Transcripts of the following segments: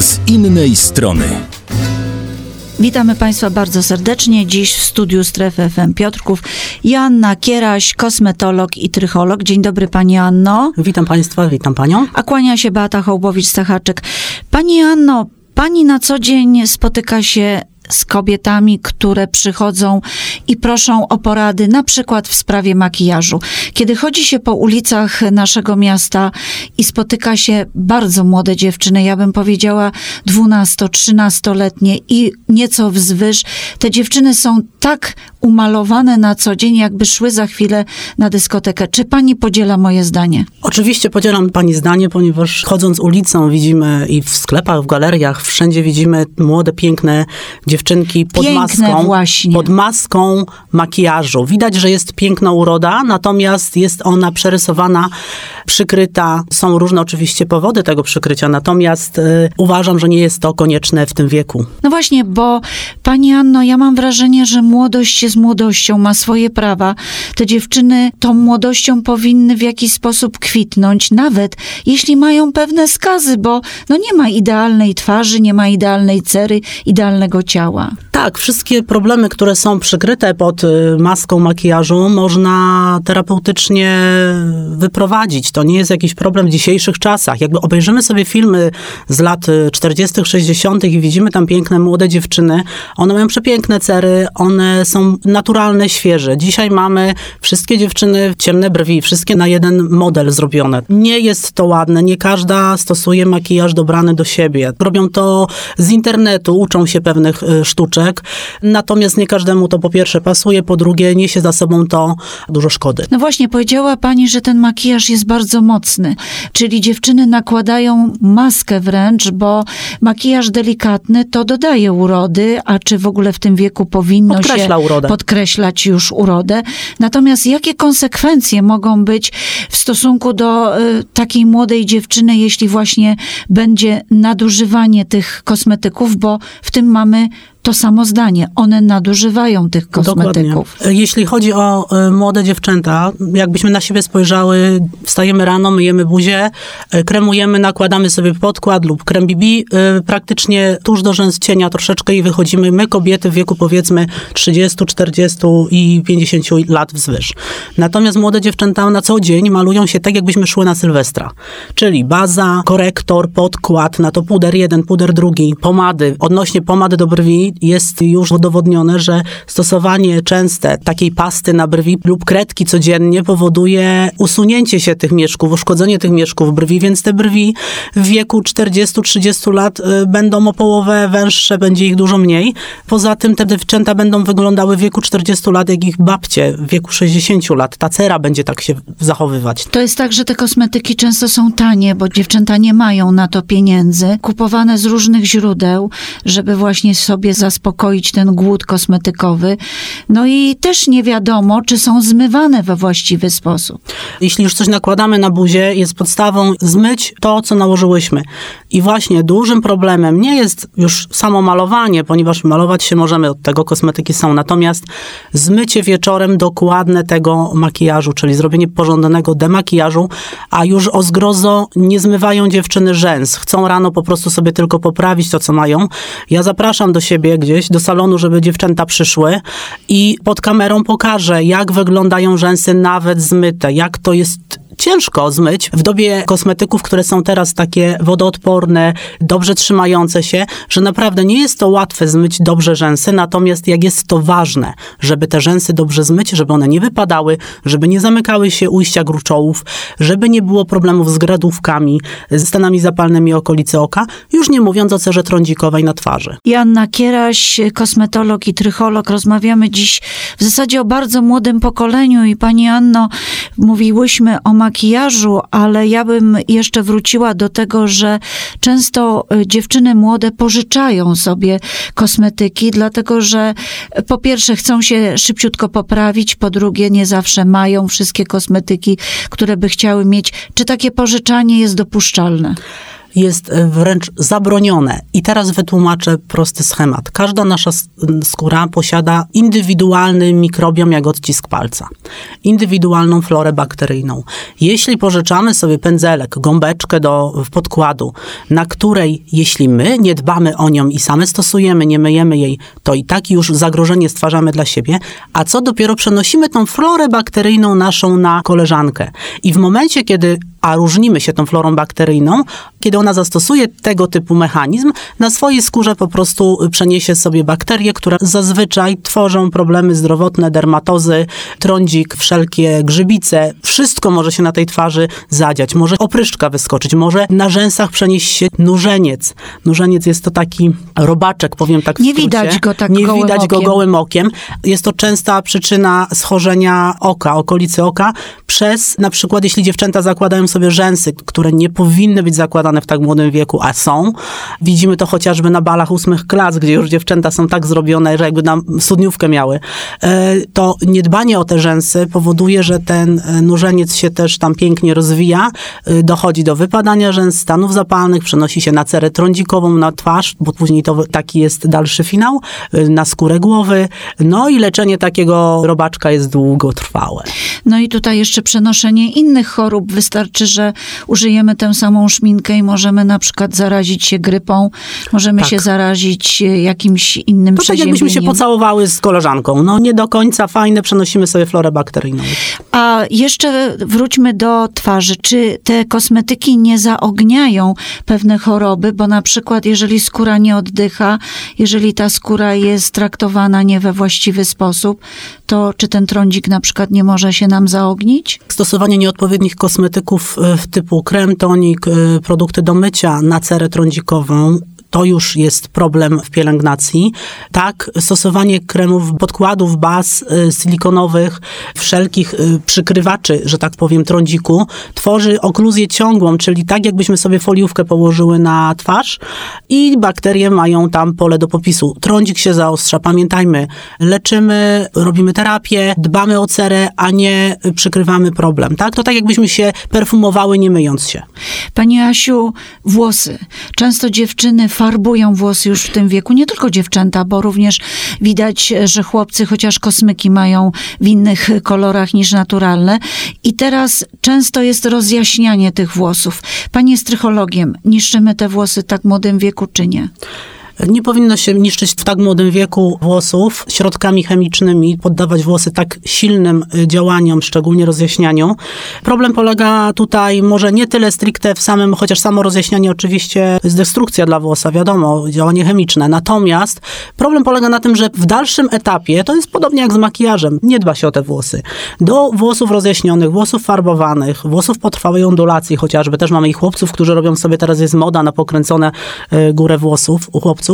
z innej strony. Witamy Państwa bardzo serdecznie. Dziś w studiu Strefy FM Piotrków Joanna Kieraś, kosmetolog i trycholog. Dzień dobry Pani Anno. Witam Państwa, witam Panią. A kłania się Beata Hołbowicz-Stachaczek. Pani Anno, Pani na co dzień spotyka się z kobietami, które przychodzą i proszą o porady, na przykład w sprawie makijażu. Kiedy chodzi się po ulicach naszego miasta i spotyka się bardzo młode dziewczyny, ja bym powiedziała 12-13-letnie i nieco wzwyż, te dziewczyny są tak umalowane na co dzień, jakby szły za chwilę na dyskotekę. Czy pani podziela moje zdanie? Oczywiście podzielam pani zdanie, ponieważ chodząc ulicą widzimy i w sklepach, w galeriach, wszędzie widzimy młode, piękne dziewczynki pod Piękne maską. właśnie. Pod maską makijażu. Widać, że jest piękna uroda, natomiast jest ona przerysowana, przykryta. Są różne oczywiście powody tego przykrycia, natomiast y, uważam, że nie jest to konieczne w tym wieku. No właśnie, bo pani Anno, ja mam wrażenie, że młodość jest młodością, ma swoje prawa. Te dziewczyny tą młodością powinny w jakiś sposób kwitnąć, nawet jeśli mają pewne skazy, bo no nie ma idealnej twarzy, nie ma idealnej cery, idealnego ciała. Tak, wszystkie problemy, które są przykryte pod y, maską makijażu, można terapeutycznie wyprowadzić. To nie jest jakiś problem w dzisiejszych czasach. Jakby obejrzymy sobie filmy z lat y, 40., 60. i widzimy tam piękne młode dziewczyny, one mają przepiękne cery, one są naturalne, świeże. Dzisiaj mamy wszystkie dziewczyny ciemne brwi, wszystkie na jeden model zrobione. Nie jest to ładne, nie każda stosuje makijaż dobrany do siebie. Robią to z internetu, uczą się pewnych y, sztuczek, natomiast nie każdemu to po pierwsze pasuje, po drugie niesie za sobą to dużo szkody. No właśnie, powiedziała pani, że ten makijaż jest bardzo mocny, czyli dziewczyny nakładają maskę wręcz, bo makijaż delikatny to dodaje urody, a czy w ogóle w tym wieku powinno Podkreśla się urodę. Podkreślać już urodę. Natomiast jakie konsekwencje mogą być w stosunku do y, takiej młodej dziewczyny, jeśli właśnie będzie nadużywanie tych kosmetyków, bo w tym mamy to samo zdanie. One nadużywają tych kosmetyków. Dokładnie. Jeśli chodzi o y, młode dziewczęta, jakbyśmy na siebie spojrzały, wstajemy rano, myjemy buzię, y, kremujemy, nakładamy sobie podkład lub krem BB, y, praktycznie tuż do rzęs cienia troszeczkę i wychodzimy. My kobiety w wieku powiedzmy 30, 40 i 50 lat wzwyż. Natomiast młode dziewczęta na co dzień malują się tak, jakbyśmy szły na Sylwestra. Czyli baza, korektor, podkład, na to puder jeden, puder drugi, pomady. Odnośnie pomady do brwi jest już udowodnione, że stosowanie częste takiej pasty na brwi lub kredki codziennie powoduje usunięcie się tych mieszków, uszkodzenie tych mieszków brwi, więc te brwi w wieku 40-30 lat y, będą o połowę węższe, będzie ich dużo mniej. Poza tym te dziewczęta będą wyglądały w wieku 40 lat jak ich babcie w wieku 60 lat. Ta cera będzie tak się zachowywać. To jest tak, że te kosmetyki często są tanie, bo dziewczęta nie mają na to pieniędzy, kupowane z różnych źródeł, żeby właśnie sobie zaspokoić ten głód kosmetykowy. No i też nie wiadomo, czy są zmywane we właściwy sposób. Jeśli już coś nakładamy na buzię, jest podstawą zmyć to, co nałożyłyśmy. I właśnie dużym problemem nie jest już samo malowanie, ponieważ malować się możemy, od tego kosmetyki są. Natomiast zmycie wieczorem dokładne tego makijażu, czyli zrobienie porządnego demakijażu, a już o zgrozo nie zmywają dziewczyny rzęs. Chcą rano po prostu sobie tylko poprawić to, co mają. Ja zapraszam do siebie gdzieś, do salonu, żeby dziewczęta przyszły i pod kamerą pokażę, jak wyglądają rzęsy nawet zmyte, jak to jest ciężko zmyć w dobie kosmetyków, które są teraz takie wodoodporne, dobrze trzymające się, że naprawdę nie jest to łatwe zmyć dobrze rzęsy, natomiast jak jest to ważne, żeby te rzęsy dobrze zmyć, żeby one nie wypadały, żeby nie zamykały się ujścia gruczołów, żeby nie było problemów z gradówkami, ze stanami zapalnymi okolicy oka, już nie mówiąc o cerze trądzikowej na twarzy. Joanna Kieraś, kosmetolog i trycholog. Rozmawiamy dziś w zasadzie o bardzo młodym pokoleniu i pani Anno, mówiłyśmy o makijażu, ale ja bym jeszcze wróciła do tego, że często y, dziewczyny młode pożyczają sobie kosmetyki, dlatego że y, po pierwsze chcą się szybciutko poprawić, po drugie nie zawsze mają wszystkie kosmetyki, które by chciały mieć. Czy takie pożyczanie jest dopuszczalne? Jest e, wręcz zabronione. I teraz wytłumaczę prosty schemat. Każda nasza skóra posiada indywidualny mikrobiom jak odcisk palca. Indywidualną florę bakteryjną. Jeśli pożyczamy sobie pędzelek, gąbeczkę do podkładu, na której jeśli my nie dbamy o nią i same stosujemy, nie myjemy jej, to i tak już zagrożenie stwarzamy dla siebie, a co dopiero przenosimy tą florę bakteryjną naszą na koleżankę. I w momencie, kiedy a różnimy się tą florą bakteryjną, kiedy ona zastosuje tego typu mechanizm, na swojej skórze po prostu przeniesie sobie bakterie, które zazwyczaj tworzą problemy zdrowotne, dermatozy, trądzik, wszelkie grzybice. Wszystko może się na tej twarzy zadziać. Może opryszczka wyskoczyć, może na rzęsach przenieść się nurzeniec. Nurzeniec jest to taki robaczek, powiem tak w Nie widać go tak Nie gołym widać okiem. go gołym okiem. Jest to częsta przyczyna schorzenia oka, okolicy oka, przez na przykład, jeśli dziewczęta zakładają sobie rzęsy, które nie powinny być zakładane w tak młodym wieku, a są. Widzimy to chociażby na balach ósmych klas, gdzie już dziewczęta są tak zrobione, że jakby nam studniówkę miały. E, To niedbanie o te rzęsy powoduje, że ten e, nurzeniec się też tam pięknie rozwija, e, dochodzi do wypadania rzęs, stanów zapalnych, przenosi się na cerę trądzikową, na twarz, bo później to taki jest dalszy finał, na skórę głowy. No i leczenie takiego robaczka jest długotrwałe. No i tutaj jeszcze przenoszenie innych chorób. Wystarczy, że użyjemy tę samą szminkę i możemy na przykład zarazić się grypą, możemy Tak. się zarazić e, jakimś innym To tak jakbyśmy się pocałowały z koleżanką. No nie do końca fajne, przenosimy sobie florę bakteryjną. A jeszcze wróćmy do twarzy. Czy te kosmetyki nie zaogniają pewne choroby? Bo na przykład, jeżeli skóra nie oddycha, jeżeli ta skóra jest traktowana nie we właściwy sposób, to czy ten trądzik na przykład nie może się nam zaognić? Stosowanie nieodpowiednich kosmetyków e, w typu krem, tonik, e, produkty do mycia na cerę trądzikową to już jest problem w pielęgnacji. Tak, stosowanie kremów, podkładów, baz y, silikonowych, wszelkich y, przykrywaczy, że tak powiem, trądziku, tworzy okluzję ciągłą, czyli tak jakbyśmy sobie foliówkę położyły na twarz i bakterie mają tam pole do popisu. Trądzik się zaostrza, pamiętajmy, leczymy, robimy terapię, dbamy o cerę, a nie przykrywamy problem, tak? To tak jakbyśmy się perfumowały, nie myjąc się. Pani Asiu, włosy. Często dziewczyny farbują włosy już w tym wieku, nie tylko dziewczęta, bo również widać, że chłopcy chociaż kosmyki mają w innych kolorach niż naturalne. I teraz często jest rozjaśnianie tych włosów. Pani jest strychologiem. Niszczymy te włosy tak młodym wieku, czy nie? Nie powinno się niszczyć w tak młodym wieku włosów środkami chemicznymi, poddawać włosy tak silnym y, działaniom, szczególnie rozjaśnianiu. Problem polega tutaj może nie tyle stricte w samym, chociaż samo rozjaśnianie oczywiście jest destrukcja dla włosa, wiadomo, działanie chemiczne. Natomiast problem polega na tym, że w dalszym etapie, to jest podobnie jak z makijażem, nie dba się o te włosy. Do włosów rozjaśnionych, włosów farbowanych, włosów po trwałej ondulacji chociażby, też mamy i chłopców, którzy robią sobie, teraz jest moda na pokręcone y, górę włosów u chłopców,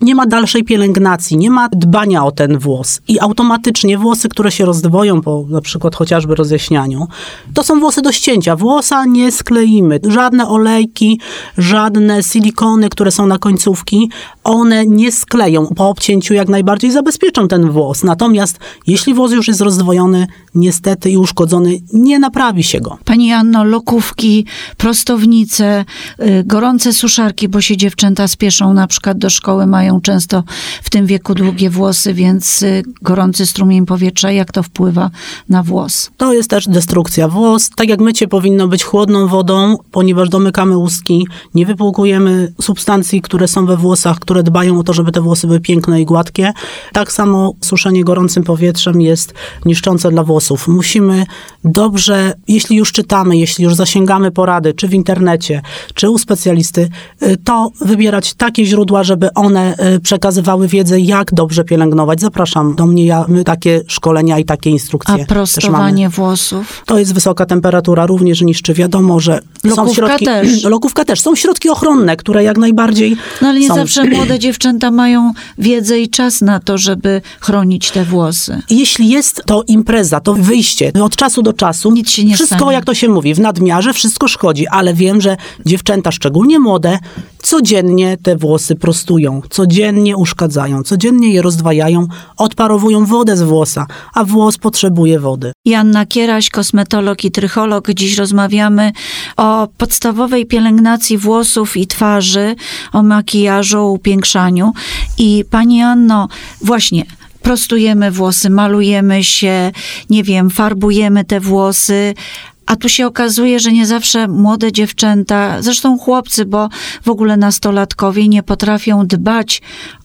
nie ma dalszej pielęgnacji, nie ma dbania o ten włos. I automatycznie włosy, które się rozdwoją po na przykład chociażby rozjaśnianiu, to są włosy do ścięcia. Włosa nie skleimy. Żadne olejki, żadne silikony, które są na końcówki, one nie skleją. Po obcięciu jak najbardziej zabezpieczą ten włos. Natomiast jeśli włos już jest rozdwojony, niestety i uszkodzony, nie naprawi się go. Pani Anno, lokówki, prostownice, y, gorące suszarki, bo się dziewczęta spieszą na przykład do szkoły, mają często w tym wieku długie włosy, więc y, gorący strumień powietrza, jak to wpływa na włos? To jest też destrukcja. Włos, tak jak mycie powinno być chłodną wodą, ponieważ domykamy ustki, nie wypłukujemy substancji, które są we włosach, które dbają o to, żeby te włosy były piękne i gładkie. Tak samo suszenie gorącym powietrzem jest niszczące dla włosów. Musimy dobrze, jeśli już czytamy, jeśli już zasięgamy porady, czy w internecie, czy u specjalisty, y, to wybierać takie źródła, żeby one y, przekazywały wiedzę, jak dobrze pielęgnować. Zapraszam do mnie, ja, my takie szkolenia i takie instrukcje A prostowanie włosów? To jest wysoka temperatura, również niszczy. Wiadomo, że są Lokówka środki... też. Lokówka też. Są środki ochronne, które jak najbardziej No ale nie są. zawsze młode dziewczęta mają wiedzę i czas na to, żeby chronić te włosy. Jeśli jest to impreza, to wyjście od czasu do czasu, Nic się nie wszystko, stanie. jak to się mówi, w nadmiarze wszystko szkodzi, ale wiem, że dziewczęta, szczególnie młode, codziennie te włosy prostują prostują, codziennie uszkadzają, codziennie je rozdwajają, odparowują wodę z włosa, a włos potrzebuje wody. Janna Kieraś, kosmetolog i trycholog. Dziś rozmawiamy o podstawowej pielęgnacji włosów i twarzy, o makijażu, upiększaniu. I pani Anno, właśnie prostujemy włosy, malujemy się, nie wiem, farbujemy te włosy, a tu się okazuje, że nie zawsze młode dziewczęta, zresztą chłopcy, bo w ogóle nastolatkowie nie potrafią dbać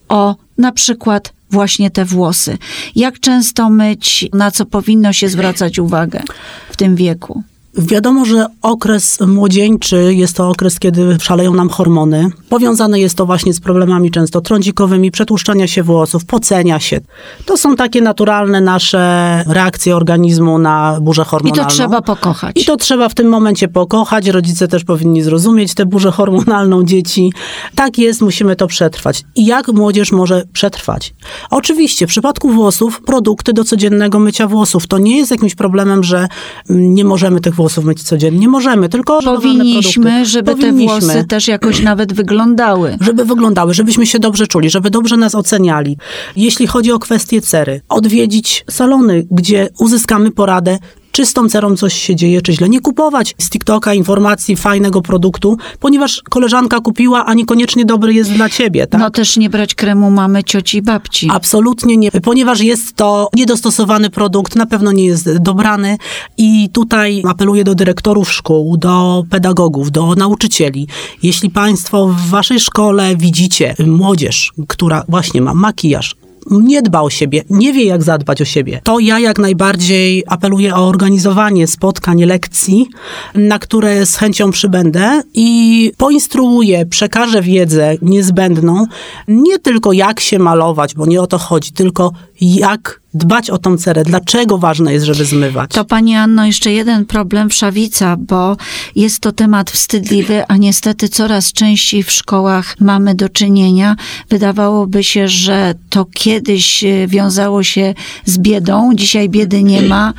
o na przykład właśnie te włosy. Jak często myć, na co powinno się zwracać uwagę w tym wieku? Wiadomo, że okres młodzieńczy jest to okres, kiedy szaleją nam hormony. Powiązane jest to właśnie z problemami często trądzikowymi, przetłuszczania się włosów, pocenia się. To są takie naturalne nasze reakcje organizmu na burzę hormonalną. I to trzeba pokochać. I to trzeba w tym momencie pokochać. Rodzice też powinni zrozumieć tę burzę hormonalną dzieci. Tak jest, musimy to przetrwać. I jak młodzież może przetrwać? Oczywiście, w przypadku włosów, produkty do codziennego mycia włosów. To nie jest jakimś problemem, że nie możemy tych włosów myć codziennie. Możemy, tylko Powinniśmy, żeby Powinniśmy. te włosy też jakoś nawet wyglądały. Żeby wyglądały, żebyśmy się dobrze czuli, żeby dobrze nas oceniali. Jeśli chodzi o kwestię cery, odwiedzić salony, gdzie uzyskamy poradę, czy z tą cerą coś się dzieje, czy źle. Nie kupować z TikToka informacji fajnego produktu, ponieważ koleżanka kupiła, a niekoniecznie dobry jest dla ciebie. Tak? No też nie brać kremu mamy, cioci, babci. Absolutnie nie, ponieważ jest to niedostosowany produkt, na pewno nie jest dobrany i tutaj apeluję do dyrektorów szkół, do pedagogów, do nauczycieli. Jeśli państwo w waszej szkole widzicie młodzież, która właśnie ma makijaż, nie dba o siebie, nie wie jak zadbać o siebie, to ja jak najbardziej apeluję o organizowanie spotkań, lekcji, na które z chęcią przybędę i poinstruuję, przekażę wiedzę niezbędną, nie tylko jak się malować, bo nie o to chodzi, tylko jak dbać o tą cerę. Dlaczego ważne jest, żeby zmywać? To pani Anno, jeszcze jeden problem wszawica, bo jest to temat wstydliwy, a niestety coraz częściej w szkołach mamy do czynienia. Wydawałoby się, że to kiedyś e, wiązało się z biedą, dzisiaj biedy nie ma,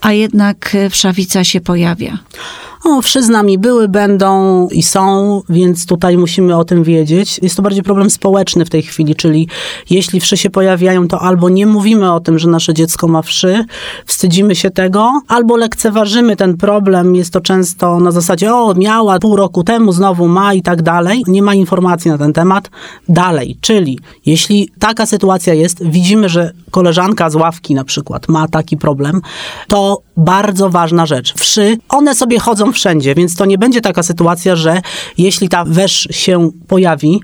a jednak e, wszawica się pojawia. No, wszy z nami były, będą i są, więc tutaj musimy o tym wiedzieć. Jest to bardziej problem społeczny w tej chwili, czyli jeśli wszy się pojawiają, to albo nie mówimy o tym, że nasze dziecko ma wszy, wstydzimy się tego, albo lekceważymy ten problem. Jest to często na zasadzie, o, miała pół roku temu, znowu ma i tak dalej. Nie ma informacji na ten temat. Dalej, czyli jeśli taka sytuacja jest, widzimy, że koleżanka z ławki na przykład ma taki problem, to bardzo ważna rzecz. Wszy, one sobie chodzą wszędzie, więc to nie będzie taka sytuacja, że jeśli ta wesz się pojawi,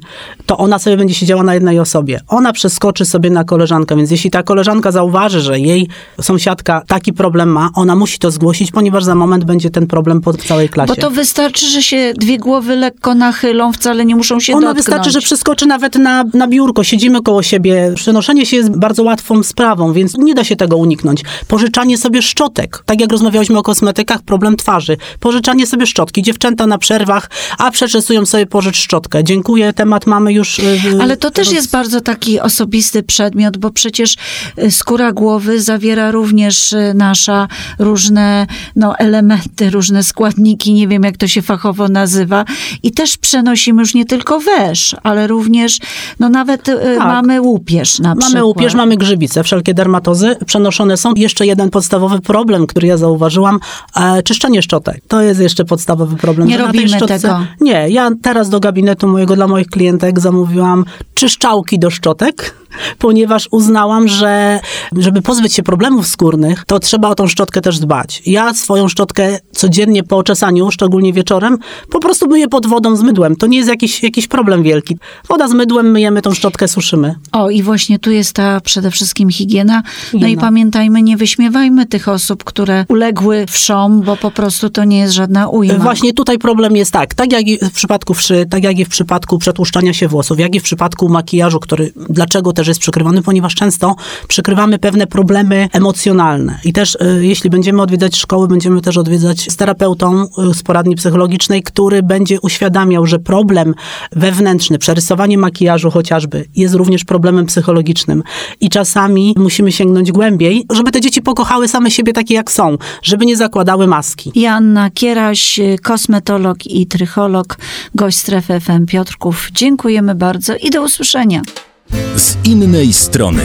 to ona sobie będzie siedziała na jednej osobie. Ona przeskoczy sobie na koleżankę, więc jeśli ta koleżanka zauważy, że jej sąsiadka taki problem ma, ona musi to zgłosić, ponieważ za moment będzie ten problem po całej klasie. Bo to wystarczy, że się dwie głowy lekko nachylą, wcale nie muszą się Ona dotknąć. wystarczy, że przeskoczy nawet na, na biurko, siedzimy koło siebie. Przenoszenie się jest bardzo łatwą sprawą, więc nie da się tego uniknąć. Pożyczanie sobie szczotek. Tak jak rozmawialiśmy o kosmetykach, problem twarzy. Pożyczanie sobie szczotki. Dziewczęta na przerwach, a przeczesują sobie pożycz szczotkę. Dziękuję, temat mamy już... Yy, Ale to też roz... jest bardzo taki osobisty przedmiot, bo przecież y, skóra głowy zawiera również y, nasza różne no, elementy, różne składniki, nie wiem jak to się fachowo nazywa. I też przenosimy już nie tylko wesz, ale również, no nawet tak. mamy łupież na przykład. Mamy łupież, mamy grzybice, wszelkie dermatozy przenoszone są. Jeszcze jeden podstawowy problem, który ja zauważyłam, e, czyszczenie szczotek. To jest jeszcze podstawowy problem. Nie robimy szczotce, tego. Nie, ja teraz do gabinetu mojego dla moich klientek zamówiłam czyszczałki do szczotek ponieważ uznałam, że żeby pozbyć się problemów skórnych, to trzeba o tą szczotkę też dbać. Ja swoją szczotkę codziennie po oczesaniu, szczególnie wieczorem, po prostu myję pod wodą z mydłem. To nie jest jakiś, jakiś problem wielki. Woda z mydłem, myjemy tą szczotkę, suszymy. O, i właśnie tu jest ta przede wszystkim higiena. No i pamiętajmy, nie wyśmiewajmy tych osób, które uległy wszom, bo po prostu to nie jest żadna ujma. Właśnie tutaj problem jest tak, tak jak w przypadku wszy, tak jak i w przypadku przetłuszczania się włosów, jak i w przypadku makijażu, który, dlaczego też też jest przykrywany, ponieważ często przykrywamy pewne problemy emocjonalne. I też y, jeśli będziemy odwiedzać szkoły, będziemy też odwiedzać z terapeutą y, z poradni psychologicznej, który będzie uświadamiał, że problem wewnętrzny, przerysowanie makijażu chociażby, jest również problemem psychologicznym. I czasami musimy sięgnąć głębiej, żeby te dzieci pokochały same siebie takie, jak są, żeby nie zakładały maski. Joanna Kieraś, kosmetolog i trycholog, gość strefy FM Piotrków. Dziękujemy bardzo i do usłyszenia. Z innej strony.